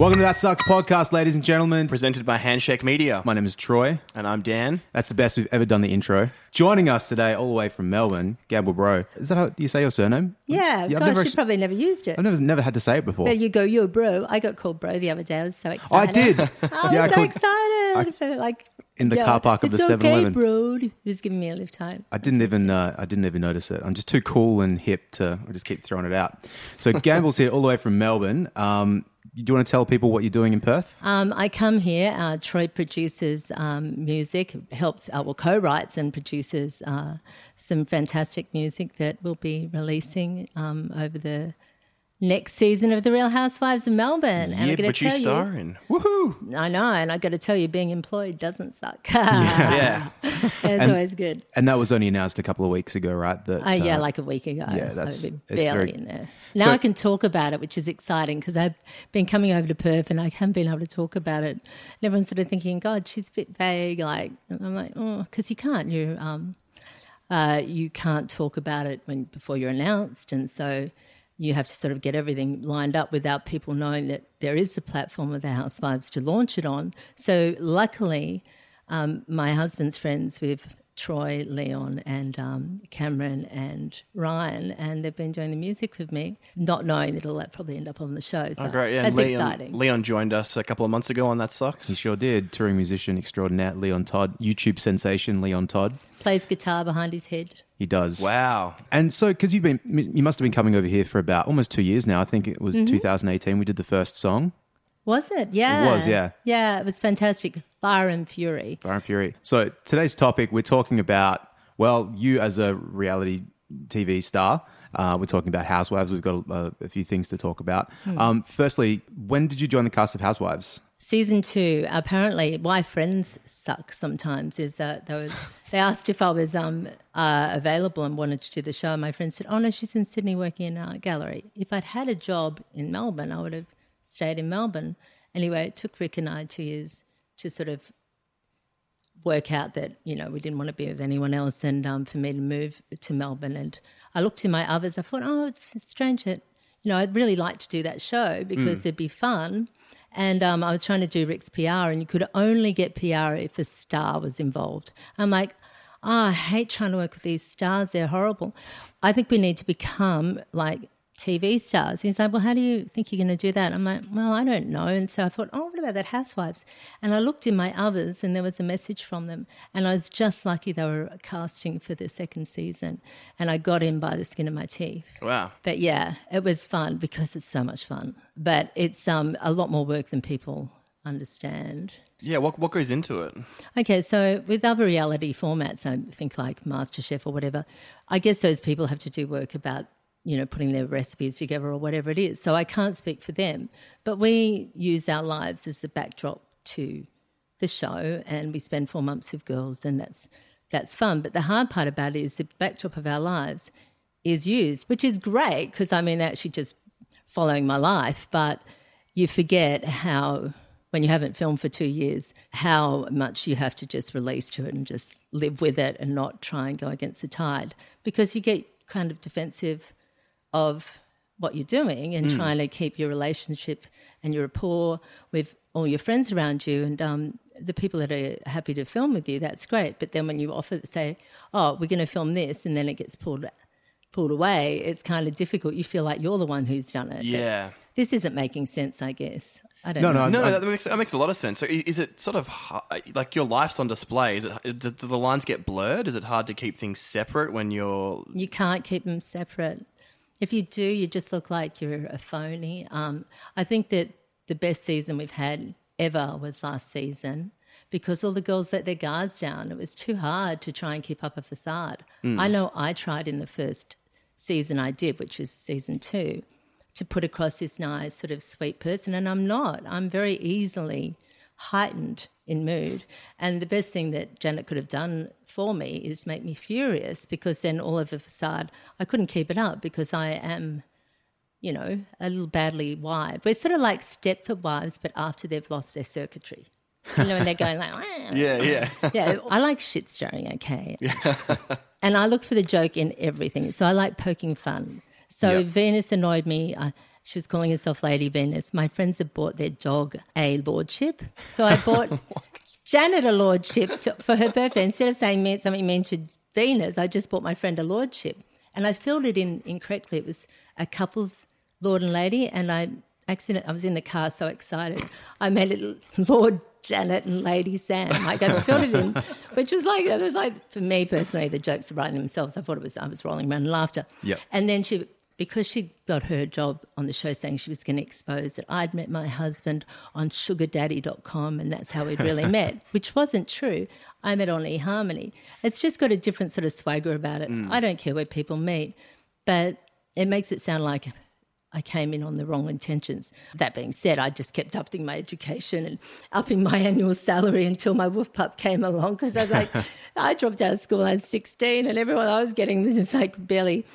Welcome to That Sucks podcast, ladies and gentlemen. Presented by Handshake Media. My name is Troy. And I'm Dan. That's the best we've ever done the intro. Joining us today, all the way from Melbourne, Gamble Breaux. Is that how you say your surname? Yeah, I've gosh, never you probably never used it. I've never, never had to say it before. There you go, you're bro. I got called bro the other day. I was so excited. I did. I was Yeah, I so called- excited. for, like In the car park of it's the okay, 7-Eleven. bro. He was giving me a lift time. I didn't even uh, I didn't even notice it. I'm just too cool and hip to I just keep throwing it out. So Gamble's here all the way from Melbourne. Um, do you want to tell people what you're doing in Perth? Um, I come here. Uh, Troy produces um, music, helps, uh, well, co-writes and produces uh, some fantastic music that we'll be releasing um, over the next season of The Real Housewives of Melbourne. And yeah, gotta but you tell star in. Woohoo! I know, and I got to tell you, being employed doesn't suck. Yeah. it's always good. And that was only announced a couple of weeks ago, right? That Oh yeah, uh, like a week ago. yeah, that's- I was it's barely very- in there. Now So- I can talk about it, which is exciting because I've been coming over to Perth and I haven't been able to talk about it. And everyone's sort of thinking, "God, she's a bit vague." Like and I'm like, "Oh, because you can't. You um, uh, you can't talk about it when before you're announced, and so." You have to sort of get everything lined up without people knowing that there is a platform of the housewives to launch it on. So, luckily, um, my husband's friends with Troy, Leon, and um, Cameron and Ryan, and they've been doing the music with me, not knowing that it'll probably end up on the show. So Oh, great. Yeah, that's and Leon, exciting. Leon joined us a couple of months ago on That Sucks. He sure did. Touring musician extraordinaire Leon Todd, YouTube sensation Leon Todd. Plays guitar behind his head. He does. Wow. And so, because you've been, you must have been coming over here for about almost two years now. I think it was Mm-hmm. 2018. We did the first song, Was it? Yeah. It was, yeah. Yeah, it was fantastic. Fire and Fury. Fire and Fury. So today's topic, we're talking about, well, you as a reality TV star. Uh, we're talking about Housewives. We've got a, a few things to talk about. Hmm. Um, firstly, when did you join the cast of Housewives? Season two, apparently, why friends suck sometimes is that they, was, they asked if I was um, uh, available and wanted to do the show. And my friend said, Oh, no, she's in Sydney working in a gallery. If I'd had a job in Melbourne, I would have stayed in Melbourne. Anyway, it took Rick and I two years to sort of work out that, you know, we didn't want to be with anyone else and um, for me to move to Melbourne. And I looked in my others, I thought, Oh, it's, it's strange that, you know, I'd really like to do that show because it'd be fun. And um, I was trying to do Rick's PR, and you could only get PR if a star was involved. I'm like, oh, I hate trying to work with these stars. They're horrible. I think we need to become like TV stars. He's like, well, how do you think you're going to do that? I'm like, well, I don't know. And so I thought, oh, what about that Housewives? And I looked in my others, and there was a message from them. And I was just lucky they were casting for the second season. And I got in by the skin of my teeth. Wow. But yeah, it was fun because it's so much fun. But it's um, a lot more work than people understand. Yeah, what, what goes into it? Okay, so with other reality formats, I think like MasterChef or whatever, I guess those people have to do work about, you know, putting their recipes together or whatever it is. So I can't speak for them. But we use our lives as the backdrop to the show and we spend four months with girls and that's that's fun. But the hard part about it is the backdrop of our lives is used, which is great because I mean actually just following my life, but you forget how when you haven't filmed for two years, how much you have to just release to it and just live with it and not try and go against the tide because you get kind of defensive of what you're doing and trying to keep your relationship and your rapport with all your friends around you and um, the people that are happy to film with you. That's great. But then when you offer, say, "Oh, we're going to film this," and then it gets pulled pulled away, it's kind of difficult. You feel like you're the one who's done it. Yeah. this isn't making sense. I guess I don't No, know. no, No, no, that makes, that makes a lot of sense. So is it sort of like your life's on display? Is it do do the lines get blurred? Is it hard to keep things separate when you're You can't keep them separate. If you do, you just look like you're a phony. Um, I think that the best season we've had ever was last season because all the girls let their guards down. It was too hard to try and keep up a facade. I know I tried in the first season I did, which was season two, to put across this nice, sort of sweet person, and I'm not. I'm very easily heightened in mood. And the best thing that Janet could have done for me is make me furious because then all of the facade, I couldn't keep it up because I am, you know, a little badly wired. We're sort of like Stepford wives, but after they've lost their circuitry. You know, and they're going like, yeah, yeah. yeah, I like shit stirring, okay. and I look for the joke in everything. So I like poking fun. So Yep. Venus annoyed me, uh, She was calling herself Lady Venus. My friends had bought their dog a lordship. So I bought Janet a lordship to, for her birthday. Instead of saying me- something to Venus, I just bought my friend a lordship. And I filled it in incorrectly. It was a couple's lord and lady. And I accident I was in the car so excited. I made it Lord Janet and Lady Sam. Like I filled it in, which was like it was like for me personally, the jokes were writing themselves. I thought it was I was rolling around in laughter. Yep. And then she because she got her job on the show saying she was going to expose that I'd met my husband on sugardaddy.com and that's how we'd really met, which wasn't true. I met on eHarmony. It's just got a different sort of swagger about it. Mm. I don't care where people meet, but it makes it sound like I came in on the wrong intentions. That being said, I just kept upping my education and upping my annual salary until my woof pup came along because I was like, I dropped out of school when I was 16 and everyone I was getting was just like barely,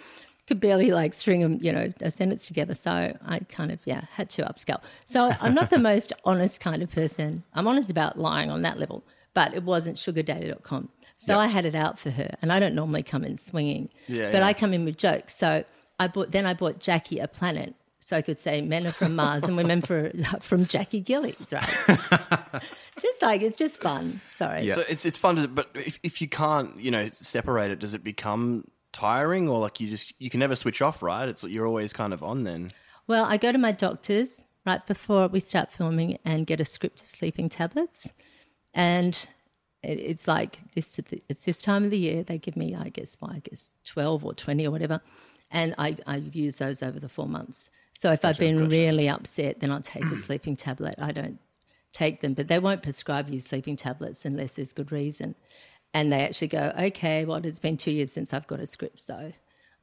could barely like string them, you know, a sentence together. So I kind of, yeah, had to upscale. So I'm not the most honest kind of person. I'm honest about lying on that level, but it wasn't sugardaddy.com. So Yep. I had it out for her and I don't normally come in swinging, Yeah, but yeah. I come in with jokes. So I bought then I bought Jackie a planet, so I could say men are from Mars and women for, from Jackie Gillies, right? just like it's just fun. Sorry. Yeah. So it's it's fun, to, but if if you can't, you know, separate it, does it become tiring or like you just you can never switch off, right? It's you're always kind of on then. Well, I go to my doctor's right before we start filming and get a script of sleeping tablets, and it's like this. It's this time of the year. They give me, I guess, well, I guess twelve or twenty or whatever, and I I use those over the four months. So if I've been really upset, then I'll take a sleeping tablet. I don't take them, but they won't prescribe you sleeping tablets unless there's good reason. And they actually go, okay, well, it's been two years since I've got a script, so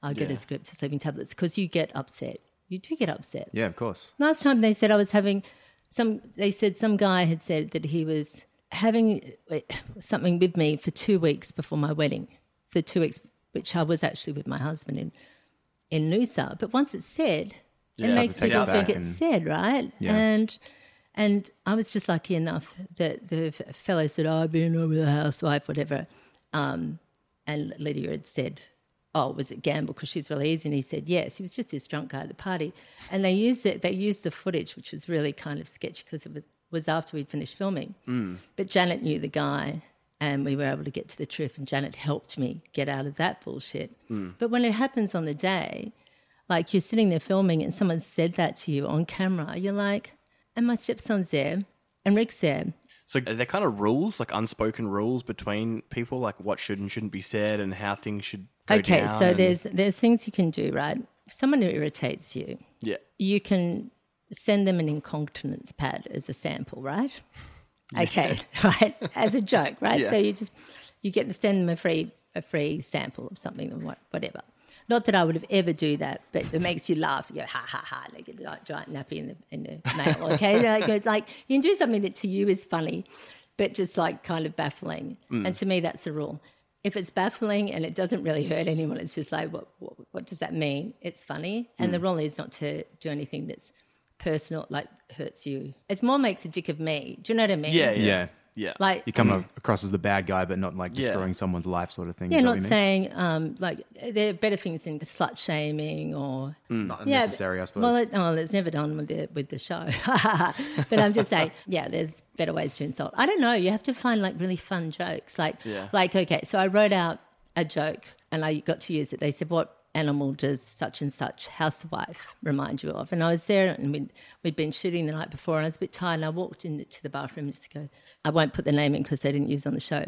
I'll get Yeah. a script of sleeping tablets because you get upset. You do get upset. Yeah, of course. Last time they said I was having some, they said some guy had said that he was having something with me for two weeks before my wedding, for two weeks, which I was actually with my husband in, in Noosa. But once it's said, Yeah, it makes people think it's said, right? Yeah. And and I was just lucky enough that the fellow said, oh, I've been over the housewife, whatever. Um, and Lydia had said, Oh, was it Gamble? Because she's really easy. And he said, Yes. He was just this drunk guy at the party. And they used it, they used the footage, which was really kind of sketchy because it was, was after we'd finished filming. But Janet knew the guy and we were able to get to the truth. And Janet helped me get out of that bullshit. But when it happens on the day, like you're sitting there filming and someone said that to you on camera, you're like, and my stepson's there and Rick's there. So are there kind of rules, like unspoken rules between people, like what should and shouldn't be said and how things should go Okay, so and- there's there's things you can do, right? If someone irritates you, yeah. you can send them an incontinence pad as a sample, right? Okay, right, as a joke, right? Yeah. So you just you get to send them a free a free sample of something or whatever. Not that I would have ever do that, but it makes you laugh. You go ha ha ha, like a giant- giant nappy in the in the mail. Okay, like, it's like you can do something that to you is funny, but just like kind of baffling. Mm. And to me, that's the rule. If it's baffling and it doesn't really hurt anyone, it's just like, what, what, what does that mean? It's funny. And the mm. rule is not to do anything that's personal, like hurts you. It's more makes a dick of me. Do you know what I mean? Yeah, yeah. Yeah. Yeah. Like, You come a- across as the bad guy, but not like Yeah. destroying someone's life, sort of thing. yeah, Is not you saying um, like there are better things than slut shaming or not Yeah, unnecessary, I suppose. Well, it, oh, it's never done with the with the show. but I'm just saying, yeah, there's better ways to insult. I don't know. You have to find like really fun jokes. Like, Yeah. like okay, so I wrote out a joke and I got to use it. They said, "What animal does such and such housewife remind you of?" And I was there, and we'd, we'd been shooting the night before, and I was a bit tired. And I walked into the bathroom just to go. I won't put the name in because they didn't use it on the show.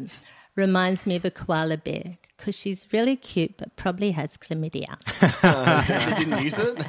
Reminds me of a koala bear because she's really cute, but probably has chlamydia. they didn't use it.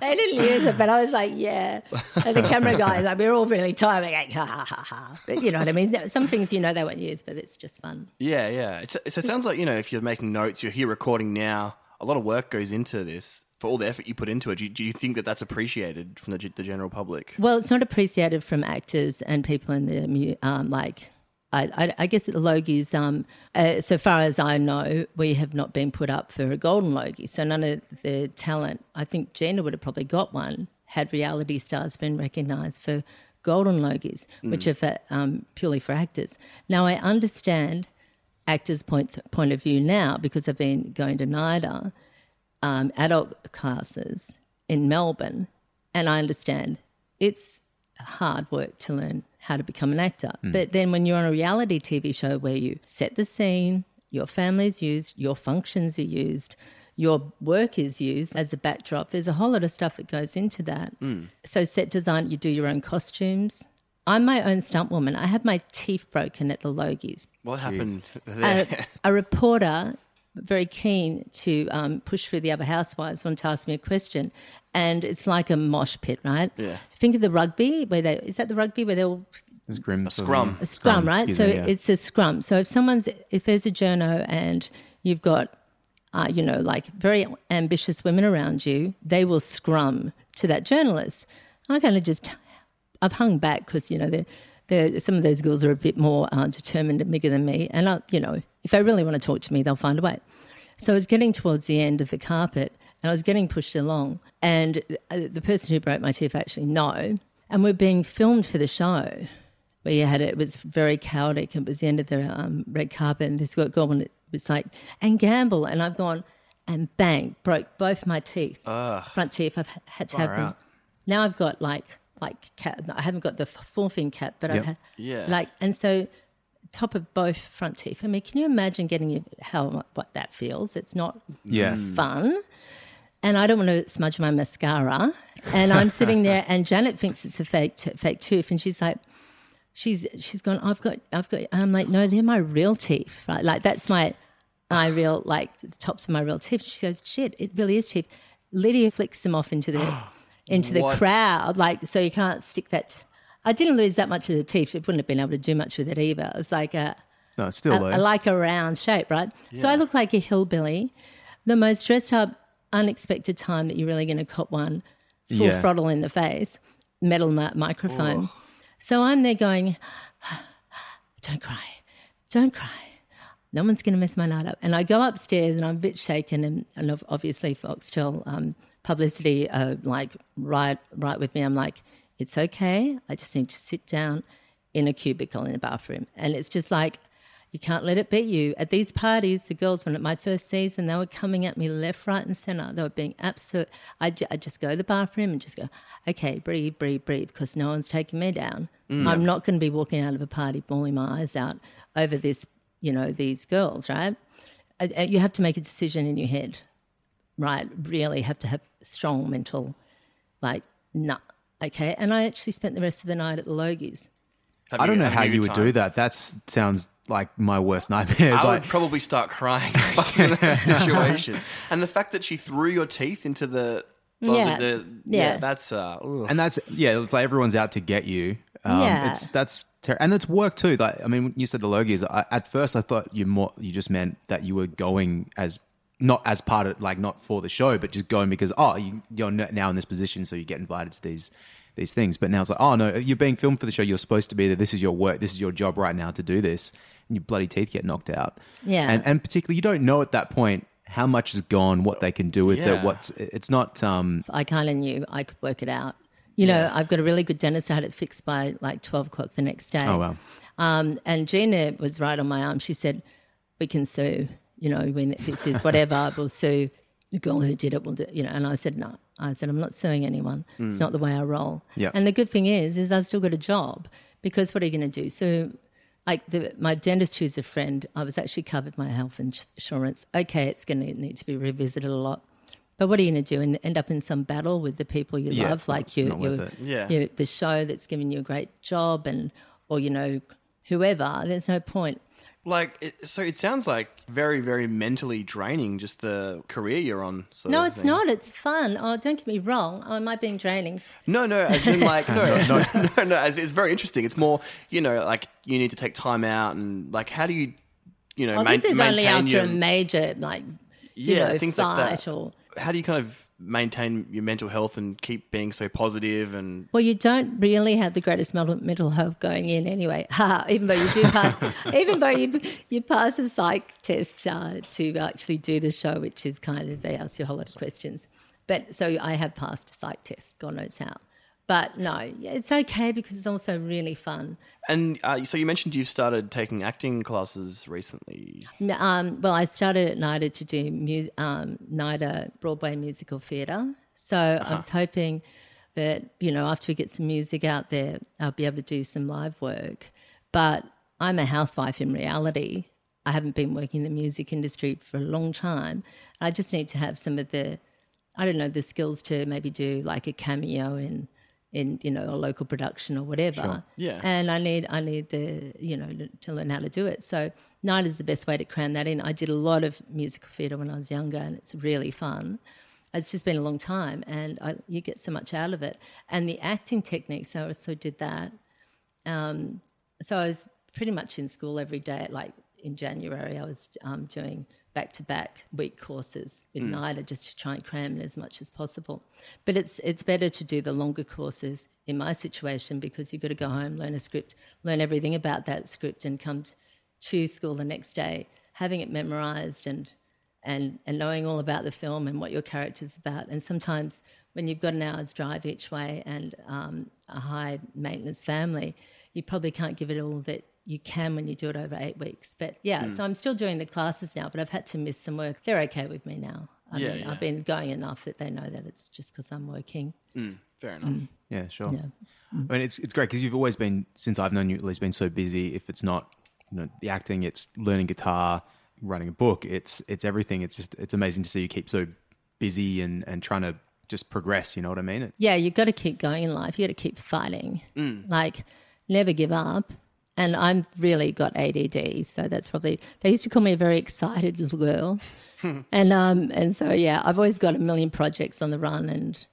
They didn't use it, but I was like, yeah. And the camera guys, like, we we're all really tired. We're like, ha, ha, ha, ha. But you know what I mean? Some things you know they won't use, but it's just fun. Yeah, yeah. It's, it's, it sounds like you know if you're making notes, you're here recording now. A lot of work goes into this for all the effort you put into it. Do you, do you think that that's appreciated from the, the general public? Well, it's not appreciated from actors and people in the um, like. I, I, I guess the Logies, um, uh, so far as I know, we have not been put up for a golden Logie. So none of the talent, I think Gina would have probably got one had reality stars been recognised for golden Logies, which are for, um, purely for actors. Now I understand actors' point point of view now because I've been going to NIDA um, adult classes in Melbourne, and I understand it's hard work to learn how to become an actor. But then when you're on a reality TV show where you set the scene, your family's used, your functions are used, your work is used as a backdrop, there's a whole lot of stuff that goes into that. So, set design, you do your own costumes. I'm my own stunt woman. I had my teeth broken at the Logies What happened there? a, a reporter very keen to um, push through the other housewives wanted to ask me a question and it's like a mosh pit right Yeah. think of the rugby where they is that the rugby where they'll It's grim. sort of- scrum. a scrum, right so me, yeah. it's a scrum so if someone's if there's a journo and you've got uh, you know like very ambitious women around you they will scrum to that journalist i kind of just I've hung back because you know they're, they're, some of those girls are a bit more uh, determined and bigger than me, and I, you know if they really want to talk to me, they'll find a way. So I was getting towards the end of the carpet, and I was getting pushed along, and uh, the person who broke my tooth actually no, and we're being filmed for the show. You had it, it was very chaotic. It was the end of the um, red carpet, and this girl it was like, and gamble, and I've gone, and bang, broke both my teeth, front teeth. I've had to have them. out. Now I've got like like cat. I haven't got the f- full fin cap, but Yep. I've had Yeah. like and so top of both front teeth. I mean, can you imagine getting your, how what that feels? It's not Yeah. Mm. fun. And I don't want to smudge my mascara. And I'm sitting there, and Janet thinks it's a fake t- fake tooth, and she's like, she's she's gone. I've got I've got. I'm like, no, they're my real teeth, right? Like that's my my real like the tops of my real teeth. She goes, shit, it really is teeth. Lydia flicks them off into the into the What? crowd, like so you can't stick that. I didn't lose that much of the teeth. It wouldn't have been able to do much with it either. It was like a No, still. I, I like a round shape, right? So I look like a hillbilly. The most dressed up, unexpected time that you're really going to cop one full Yeah. throttle in the face, metal mi- microphone. So I'm there going, don't cry, don't cry. No one's going to mess my night up. And I go upstairs and I'm a bit shaken. And, and obviously, Foxtel um, publicity, uh, like, right, right with me. I'm like, it's okay. I just need to sit down in a cubicle in the bathroom. And it's just like, you can't let it beat you. At these parties, the girls, when at my first season, they were coming at me left, right, and center. They were being absolute. I just go to the bathroom and just go, okay, breathe, breathe, breathe, because no one's taking me down. I'm not going to be walking out of a party bawling my eyes out over this, you know, these girls, right? Uh, uh, You have to make a decision in your head, right? Really have to have strong mental, like, nah, okay. And I actually spent the rest of the night at the Logies. Have I don't know how you would time? do that. That sounds like my worst nightmare. I like, would probably start crying if I was in that situation. and the fact that she threw your teeth into the, well, Yeah. the, yeah, Yeah. that's uh, ugh. and that's yeah, it's like everyone's out to get you. Um, Yeah. it's that's ter- and it's work too. Like I mean, you said the Logies. I, at first, I thought you more you just meant that you were going as not as part of like not for the show, but just going because oh you, you're now in this position, so you get invited to these these things. But now it's like oh no, you're being filmed for the show. You're supposed to be there. This is your work. This is your job right now to do this. And your bloody teeth get knocked out. Yeah. and and particularly you don't know at that point how much is gone, what they can do with Yeah. it. What's it's not. um I kind of knew I could work it out. You know, I've got a really good dentist. I had it fixed by like 12 o'clock the next day. Oh wow. Um, and Gina was right on my arm. She said, "We can sue. You know, when this is whatever, we'll sue the girl who did it. Will do, you know?" And I said, "No." I said, "I'm not suing anyone. It's not the way I roll." Yeah. And the good thing is, is I've still got a job because what are you going to do? So, like the, my dentist, who's a friend, I was actually covered my health insurance. Okay, it's going to need to be revisited a lot. But what are you going to do? And end up in some battle with the people you Yeah, love, like not- you, not you. Yeah. you, the show that's giving you a great job, and or you know, whoever. There's no point. Like it, so. It sounds like very, very mentally draining. Just the career you're on. Sort No, of it's thing. not. It's fun. Oh, don't get me wrong. Oh, am I being draining? No, no, as in like no, no, no, no. As it's very interesting. It's more, you know, like you need to take time out and like how do you, you know, oh, Well, main- this is only maintain after your, a major like you yeah know, things like that. or How do you kind of maintain your mental health and keep being so positive and Well, you don't really have the greatest mental, health going in anyway. Even though you do pass, even though you you pass a psych test uh, to actually do the show, which is kind of they ask you a whole lot of questions. But so I have passed a psych test, God knows how. But no, it's okay because it's also really fun. and uh, so you mentioned you've started taking acting classes recently. Um, well, I started at NIDA to do mu- um, NIDA Broadway musical theatre. So I was hoping that, you know, after we get some music out there, I'll be able to do some live work. But I'm a housewife in reality. I haven't been working in the music industry for a long time. I just need to have some of the, I don't know, the skills to maybe do like a cameo in, in you know, a local production or whatever. Yeah. And I need, I need the, you know, to learn how to do it. So NIDA is the best way to cram that in. I did a lot of musical theatre when I was younger, and it's really fun. It's just been a long time, and I, you get so much out of it. And the acting techniques, I also did that. Um, so I was pretty much in school every day. Like in January, I was um, doing back to back week courses with NIDA just to try and cram in as much as possible. But it's it's better to do the longer courses in my situation because you've got to go home, learn a script, learn everything about that script, and come to school the next day having it memorized and and and knowing all about the film and what your character's about. And sometimes when you've got an hour's drive each way and um, a high maintenance family, you probably can't give it all that you can when you do it over eight weeks. But yeah, hmm. so I'm still doing the classes now, but I've had to miss some work. They're okay with me now. I Yeah, mean, yeah. I've been going enough that they know that it's just because I'm working. Hmm, fair hmm. enough. Yeah, sure. Yeah. I mean, it's it's great because you've always been since I've known you at least been so busy. If it's not you know the acting, it's learning guitar, writing a book. It's it's everything. It's just it's amazing to see you keep so busy and and trying to just progress. You know what I mean? It's, yeah, you've got to keep going in life. You got to keep fighting. Like, never give up. And I'm really got ADD, so that's probably. They used to call me a very excited little girl, and um, and so yeah, I've always got a million projects on the run, and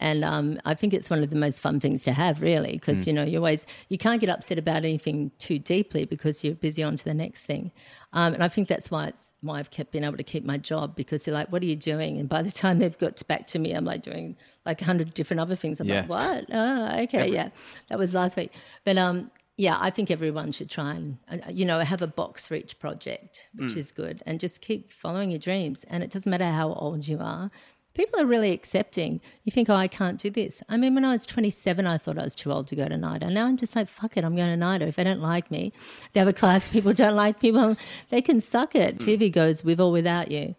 and um, I think it's one of the most fun things to have, really, because you know you always you can't get upset about anything too deeply because you're busy on to the next thing, um, and I think that's why it's why I've kept being able to keep my job because they're like, "What are you doing?" And by the time they've got back to me, I'm like doing like a hundred different other things. I'm Yeah. like, "What? Oh, okay, yeah, that was last week." But um, yeah, I think everyone should try and uh, you know have a box for each project, which is good, and just keep following your dreams. And it doesn't matter how old you are. People are really accepting. You think, oh, I can't do this. I mean, when I was 27, I thought I was too old to go to NIDA. Now I'm just like, fuck it, I'm going to NIDA. If they don't like me, the other class people don't like people, they can suck it. TV goes with or without you.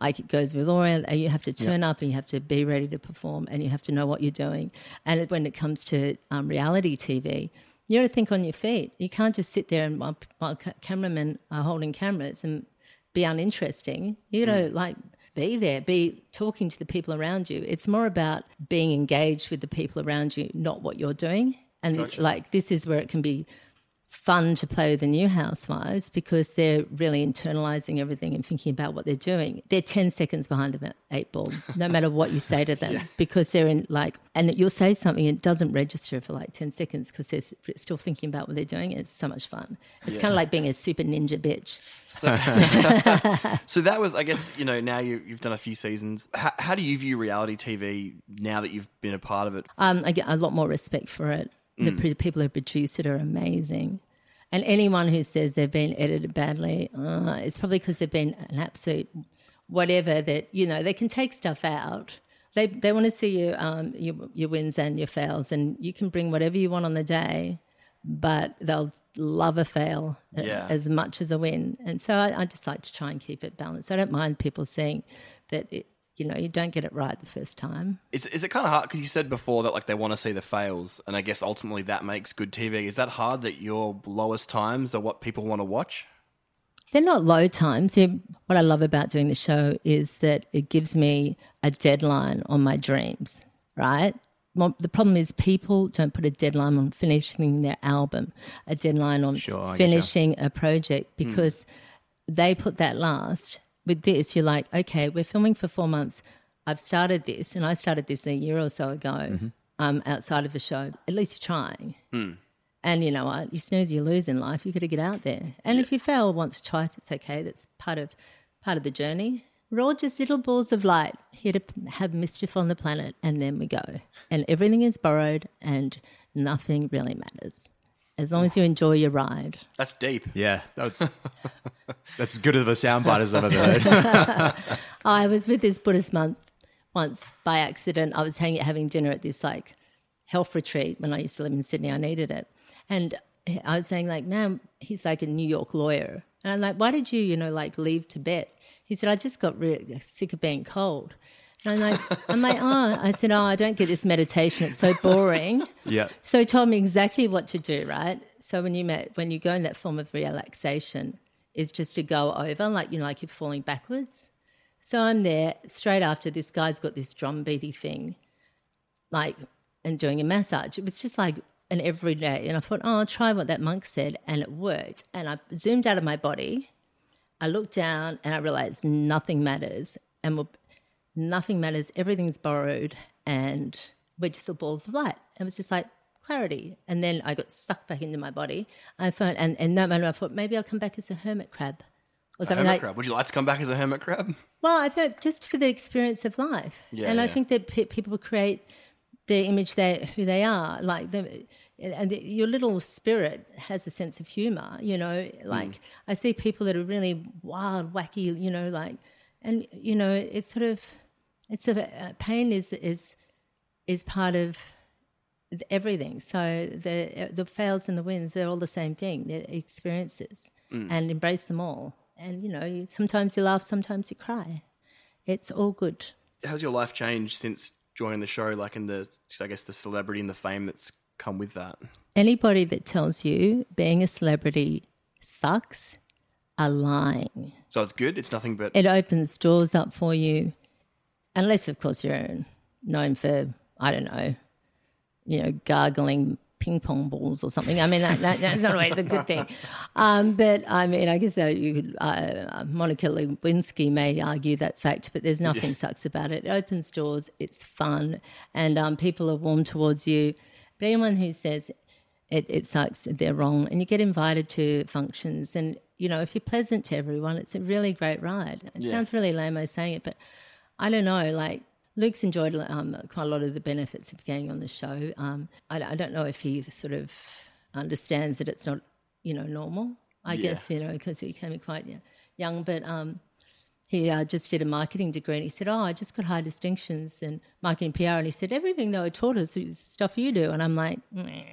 Like it goes with or you have to turn up and you have to be ready to perform and you have to know what you're doing. And when it comes to um, reality TV, you got to think on your feet. You can't just sit there and while, while cameramen are holding cameras and be uninteresting. You got to mm. like be there, be talking to the people around you. It's more about being engaged with the people around you, not what you're doing. And like this is where it can be fun to play with the new housewives because they're really internalizing everything and thinking about what they're doing. They're 10 seconds behind the eight ball, no matter what you say to them, because they're in like, and you'll say something, it doesn't register for like 10 seconds because they're still thinking about what they're doing. It's so much fun. It's kind of like being a super ninja bitch. So that was, I guess, you know, now you, you've done a few seasons. How, how do you view reality TV now that you've been a part of it? Um, I get a lot more respect for it. The Mm. people who produce it are amazing. And anyone who says they've been edited badly, uh, it's probably because they've been an absolute whatever that, you know, they can take stuff out. They, they want to see you, um, your, your wins and your fails, and you can bring whatever you want on the day, but they'll love a fail Yeah. as much as a win. And so I, I just like to try and keep it balanced. I don't mind people saying that, it, you know, you don't get it right the first time. Is, is it kind of hard? Because you said before that like they want to see the fails, and I guess ultimately that makes good TV. Is that hard that your lowest times are what people want to watch? They're not low times. What I love about doing the show is that it gives me a deadline on my dreams, right? The problem is people don't put a deadline on finishing their album, a deadline on Sure, finishing a project hmm. because they put that last. With this, you're like, okay, we're filming for four months. I've started this, and I started this a year or so ago um, outside of the show. At least you're trying. And you know what? You snooze, you lose in life. You got to get out there. And if you fail once or twice, it's okay. That's part of part of the journey. We're all just little balls of light here to have mischief on the planet, and then we go. And everything is borrowed, and nothing really matters as long as you enjoy your ride. That's deep. Yeah, that's that's as good of a soundbite as I've ever heard. I was with this Buddhist monk once by accident. I was hanging, having dinner at this like health retreat when I used to live in Sydney. I needed it. And I was saying like, man, he's like a New York lawyer. And I'm like, why did you, you know, like leave Tibet? He said, I just got really sick of being cold. And I'm like, I'm like, oh, I said, oh, I don't get this meditation. It's so boring. Yeah. So he told me exactly what to do, right? So when you met, when you go in that form of relaxation, is just to go over, like you know, like you're falling backwards. So I'm there straight after this guy's got this drum beaty thing, like and doing a massage. It was just like an everyday, and I thought, oh, I'll try what that monk said, and it worked. And I zoomed out of my body. I looked down and I realized nothing matters, and we're, nothing matters. Everything's borrowed, and we're just all balls of light. It was just like clarity. And then I got sucked back into my body. I found, and, and that moment I thought maybe I'll come back as a hermit crab or A something hermit like. crab. Would you like to come back as a hermit crab? Well, I thought just for the experience of life, Yeah, and I think that pe- people create the image they who they are, like the, and the, your little spirit has a sense of humor. You know, like Mm. I see people that are really wild, wacky. You know, like, and you know, it's sort of, it's a pain is is is part of everything. So the the fails and the wins they're all the same thing. They're experiences, Mm. and embrace them all. And you know, you, sometimes you laugh, sometimes you cry. It's all good. How's your life changed since joining the show? Like in the, I guess, the celebrity and the fame that's come with that. Anybody that tells you being a celebrity sucks lying. So it's good. It's nothing but It opens doors up for you, unless, of course, you're known for I don't know, you know, gargling ping pong balls or something. I mean, that, that, that's not always a good thing. Um, but I mean, I guess uh, you could, uh, Monica Lewinsky may argue that fact, but there's nothing sucks about it. It opens doors, it's fun, and um, people are warm towards you. But anyone who says it, it sucks, they're wrong, and you get invited to functions. And, you know, if you're pleasant to everyone, it's a really great ride. It Yeah. sounds really lame I'm saying it, but I don't know, like, Luke's enjoyed um, quite a lot of the benefits of getting on the show. Um, I, I don't know if he sort of understands that it's not, you know, normal. I Yeah. guess you know because he came in quite young, but um, he uh, just did a marketing degree, and he said, "Oh, I just got high distinctions in marketing PR," and he said, "Everything though I taught us is stuff you do," and I'm like. "Meh."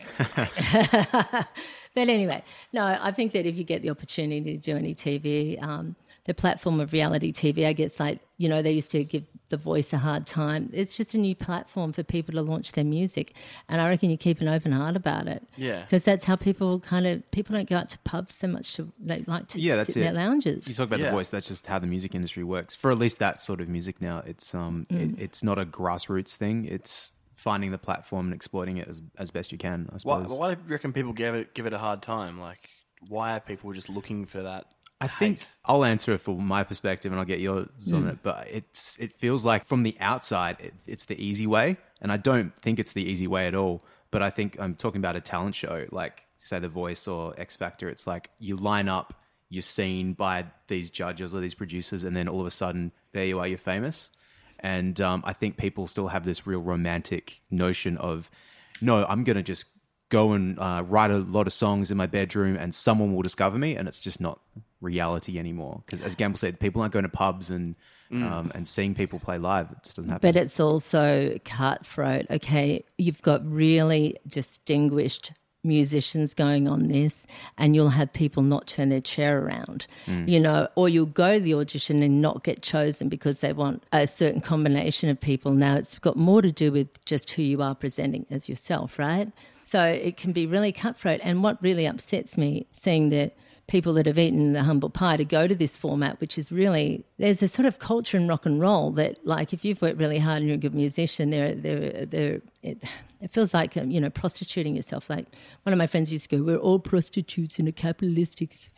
But anyway, no, I think that if you get the opportunity to do any TV, um, the platform of reality TV, I guess, like, you know, they used to give The Voice a hard time. It's just a new platform for people to launch their music. And I reckon you keep an open heart about it. Yeah. Because that's how people kind of, people don't go out to pubs so much. To, they like to Yeah, that's sit in it. their lounges. You talk about Yeah. the voice. That's just how the music industry works. For at least that sort of music now, it's um, it, it's not a grassroots thing. It's finding the platform and exploiting it as, as best you can. I why, suppose. why do you reckon people give it give it a hard time? Like, why are people just looking for that? I think hate? I'll answer it from my perspective, and I'll get yours on hmm. it. But it's it feels like from the outside, it, it's the easy way, and I don't think it's the easy way at all. But I think I'm talking about a talent show, like say The Voice or X Factor. It's like you line up, you're seen by these judges or these producers, and then all of a sudden, there you are, you're famous. And um, I think people still have this real romantic notion of, no, I'm gonna just go and uh, write a lot of songs in my bedroom and someone will discover me and it's just not reality anymore. Because as gamble said people aren't going to pubs and um, and seeing people play live it just doesn't happen. But it's also cutthroat. Okay, you've got really distinguished musicians going on this, and you'll have people not turn their chair around, mm. you know, or you'll go to the audition and not get chosen because they want a certain combination of people. Now, it's got more to do with just who you are presenting as yourself, right? So it can be really cutthroat. And what really upsets me, seeing that people that have eaten the humble pie to go to this format, which is really there's a sort of culture in rock and roll that, like, if you've worked really hard and you're a good musician, there, there, there, it, it feels like um, you know prostituting yourself. Like one of my friends used to go, "We're all prostitutes in a capitalistic."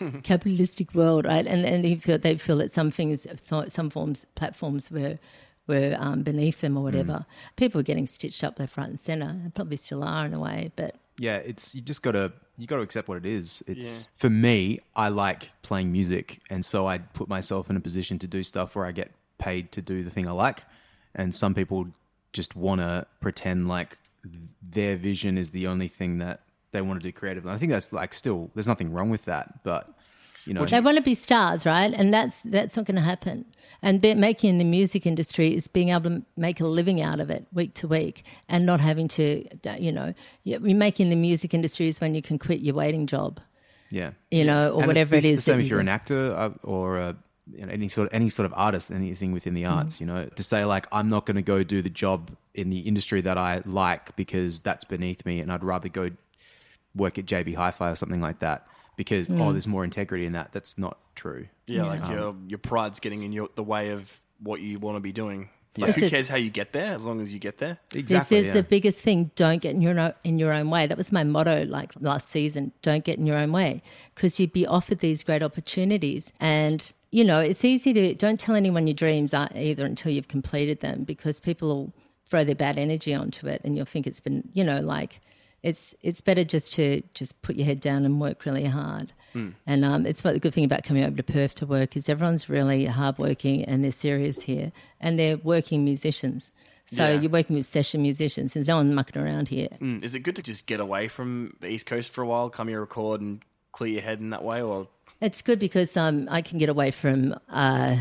capitalistic world, right? And and they feel they feel that some things, some forms, platforms were were um, beneath them or whatever. People were getting stitched up left, front, and centre. and Probably still are in a way, but yeah it's you just gotta you gotta accept what it is it's Yeah. for me i like playing music and so i put myself in a position to do stuff where i get paid to do the thing i like and some people just want to pretend like their vision is the only thing that they want to do creatively i think that's like still there's nothing wrong with that but you know They want to be stars, right? And that's that's not going to happen. And be, making in the music industry is being able to make a living out of it week to week, and not having to, you know, making the music industry is when you can quit your waiting job, yeah you know, or And whatever it it's the same if you you're do. an actor uh, or a you know, any sort of any sort of artist, anything within the arts, you know, to say like I'm not going to go do the job in the industry that I like because that's beneath me, and I'd rather go work at JB Hi-Fi or something like that because oh, mm. there's more integrity in that. That's not true. Yeah, like your um, your pride's getting in your the way of what you want to be doing. Like, This who is- cares how you get there as long as you get there? Exactly. this is yeah. the biggest thing. Don't get in your own, in your own way. That was my motto, like last season. Don't get in your own way, because you'd be offered these great opportunities, and you know it's easy to don't tell anyone your dreams either until you've completed them, because people will throw their bad energy onto it, and you'll think it's been, you know, like it's it's better just to just put your head down and work really hard. And um, it's what the good thing about coming over to Perth to work is everyone's really hardworking and they're serious here, and they're working musicians. So Yeah. you're working with session musicians. There's no one mucking around here. Mm, Is it good to just get away from the East Coast for a while, come here, record, and clear your head in that way? Or It's good because um, I can get away from uh,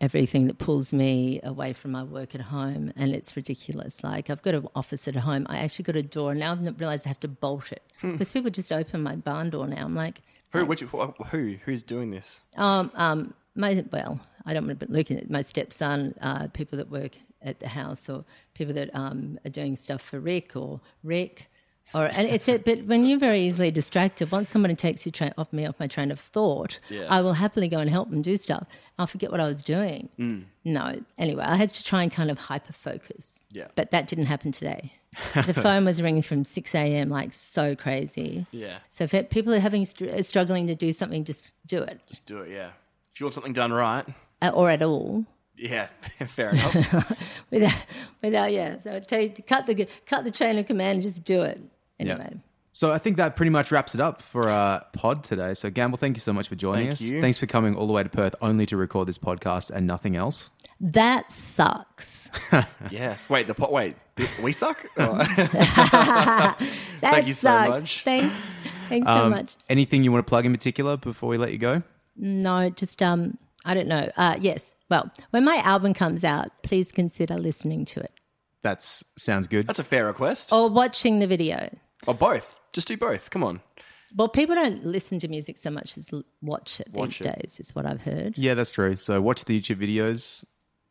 everything that pulls me away from my work at home, and it's ridiculous. Like I've got an office at home. I actually got a door. And now I've realised I have to bolt it because people just open my barn door now. I'm like, who? Which, who? Who's doing this? Um, um, my well, I don't want to be looking at my stepson, uh, people that work at the house, or people that um, are doing stuff for Rick or Rick, or and it's it. But when you're very easily distracted, once somebody takes you tra- off me off my train of thought, Yeah. I will happily go and help them do stuff. I'll forget what I was doing. No, anyway, I had to try and kind of hyper focus. Yeah. but that didn't happen today. the phone was ringing from six a.m. like so crazy. Yeah, So if people are having str- struggling to do something, just do it. just do it. Yeah, if you want something done right, uh, or at all. yeah, fair enough. Without, without, yeah. So take, cut the cut the chain of command and just do it anyway. So I think that pretty much wraps it up for our pod today. So Gamble, thank you so much for joining Thank us. you. Thanks for coming all the way to Perth only to record this podcast and nothing else. That sucks. yes. Wait. The pot. Wait. We suck. That you so sucks. much. Thanks. Thanks so Um, much. Anything you want to plug in particular before we let you go? No, just um, I don't know. Uh, yes. Well, when my album comes out, please consider listening to it That's sounds good. That's a fair request. or watching the video. Or both. Just do both. Come on. Well, people don't listen to music so much as l- watch it Watch these it. days. Is what I've heard. yeah, that's true. So watch the YouTube videos,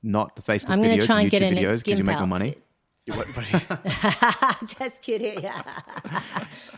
not the Facebook I'm going videos, to try the and get YouTube in a videos because you gimp make more money. outfit. You- what- what- Just kidding.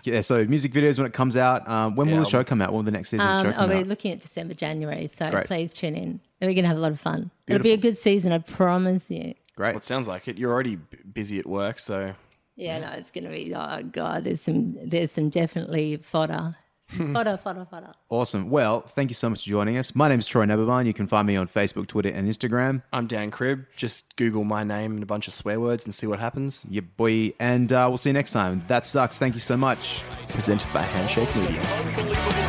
Yeah, so music videos when it comes out. Um, when will Yeah, the show come out? When will the next season of Um, the show oh, come we're out? looking at December, January, so Great. please tune in. We're going to have a lot of fun. It'll be a good season, I promise you. Great. well, it sounds like it. You're already b- busy at work, so Yeah, no, it's going to be. Oh God, there's some, there's some definitely fodder, fodder, fodder, fodder. Awesome. Well, thank you so much for joining us. My name is Troy Neberbarn. You can find me on Facebook, Twitter, and Instagram. I'm Dan Cribb. Just Google my name and a bunch of swear words and see what happens. Yeah, boy. And uh, we'll see you next time. That sucks. Thank you so much. Presented by Handshake Media.